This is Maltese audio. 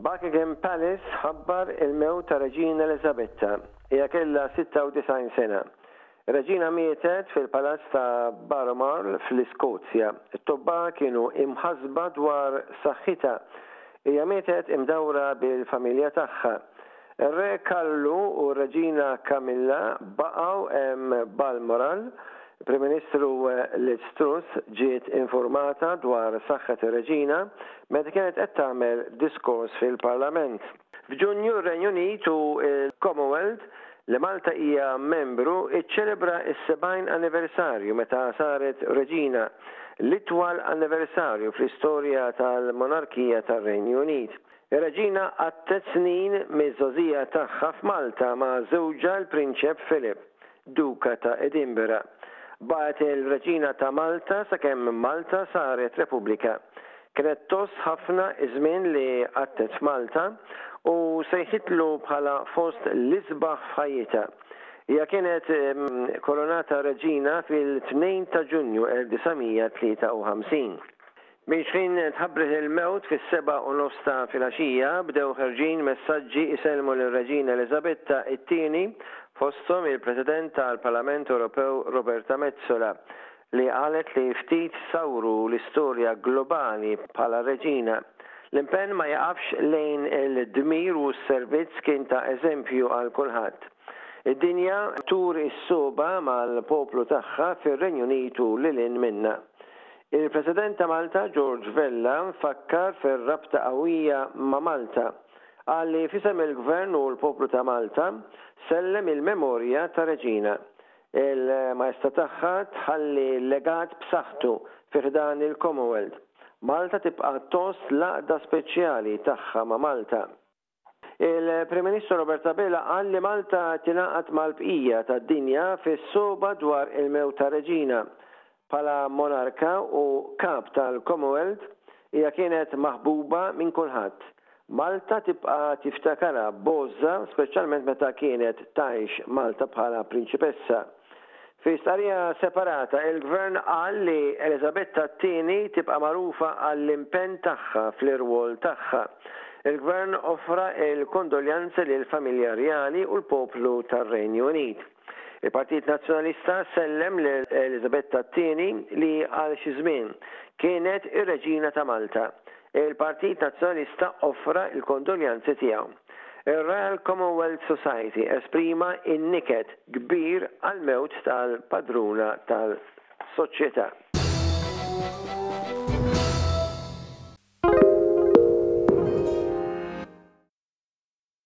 Buckingham Palace ħabbar il-mewt tar-Reġina Eliżabetta. Hija kellha 96 sena. Ir-Reġina mietet fil-Palazz ta' Balmoral fl-Iskozja. It-tobba kienu imħassba dwar saħħitha. Hija mietet imdawra bil-familja tagħha. Ir-Re Karlu u r-Reġina Camilla baqgħu hemm Balmoral. Prim Ministru Liz Truss ġiet infurmata dwar saħħet ir-Reġina meta kienet qed tagħmel diskors fil-Parlament. F'Ġunju r-Renju Unit u l-Commonwealth, li Malta hija membru, iċċelebra s-70 anniversarju meta saret Reġina, l-itwal anniversarju fl-istorja tal-monarkija tar-Renju Unit. Ir-Reġina qatgħet snin miż-żgħożija tagħha f'Malta ma' żewġha l-Prinċep Philip, Duka ta' Edinburgh. Baqgħet il-Reġina ta' Malta sakemm Malta saret Repubblika. Kienet tgħożż ħafna ż-żmien li qatgħet f'Malta u sejħitlu bħala fost l-isbaħ f'ħajjitha. Hija kienet korunata Reġina fil-2 ta' Ġunju 1953. Minn xħin tħabbrih il-mewt fis-sebgħa u nofs ta' filgħaxija, bdew ħerġin messaġġi jsellmu lir-Reġina Eliżabetta t-Tieni, fosthom il-President tal-Parlament Ewropew Roberta Metsola, li qalet li ftit sawru l-istorja globali bħala Reġina. L-impenn ma jieqafx lejn il-dmir u s-servizz kien ta' eżempju għal kulħadd. Id-dinja turi s-sogħba mal-poplu tagħha fir-Renju Unit u lil hinn minnha. Il-President ta' Malta, George Vella, fakkar fir-rabta qawwija ma' Malta. Qal li f'isem il-Gvern u l-poplu ta' Malta, sellem il-memorja ta' Reġina. Il-Maestà tagħha tħalli legat b'saħħtu fi ħdan il-Commonwealth. Malta tibqa' tgħożż l-għaqda speċjali tagħha ma' Malta. Il-Prim Ministru Robert Abela qal li Malta tingħaqad mal-bqija tad-dinja fis-sogħba dwar il-mewt ta' Reġina. Bħala monarka u Kap tal-Commonwealth, hija kienet maħbuba minn kulħadd. Malta tibqa' tiftakarha b'għożża speċjalment meta kienet tgħix Malta bħala prinċipessa. Fi stqarrija separata, il-Gvern qal li Eliżabetta t-Tieni tibqa' magħrufa għall-impenn tagħha fl-irwol tagħha. Il-Gvern offra l-kondoljanzi lill-familja rjali u l-poplu tar-Renju Unit. Il-Partit Nazzjonalista sellem lil Eliżabetta t-Tieni li għal xi żmien kienet ir-Reġina ta' Malta, Il-Partit Nazzjonalista offra l-kondoljanzi tiegħu. Ir-Royal Commonwealth Society esprima n-niket kbir għall-mewt tal-padruna tal-Soċjetà.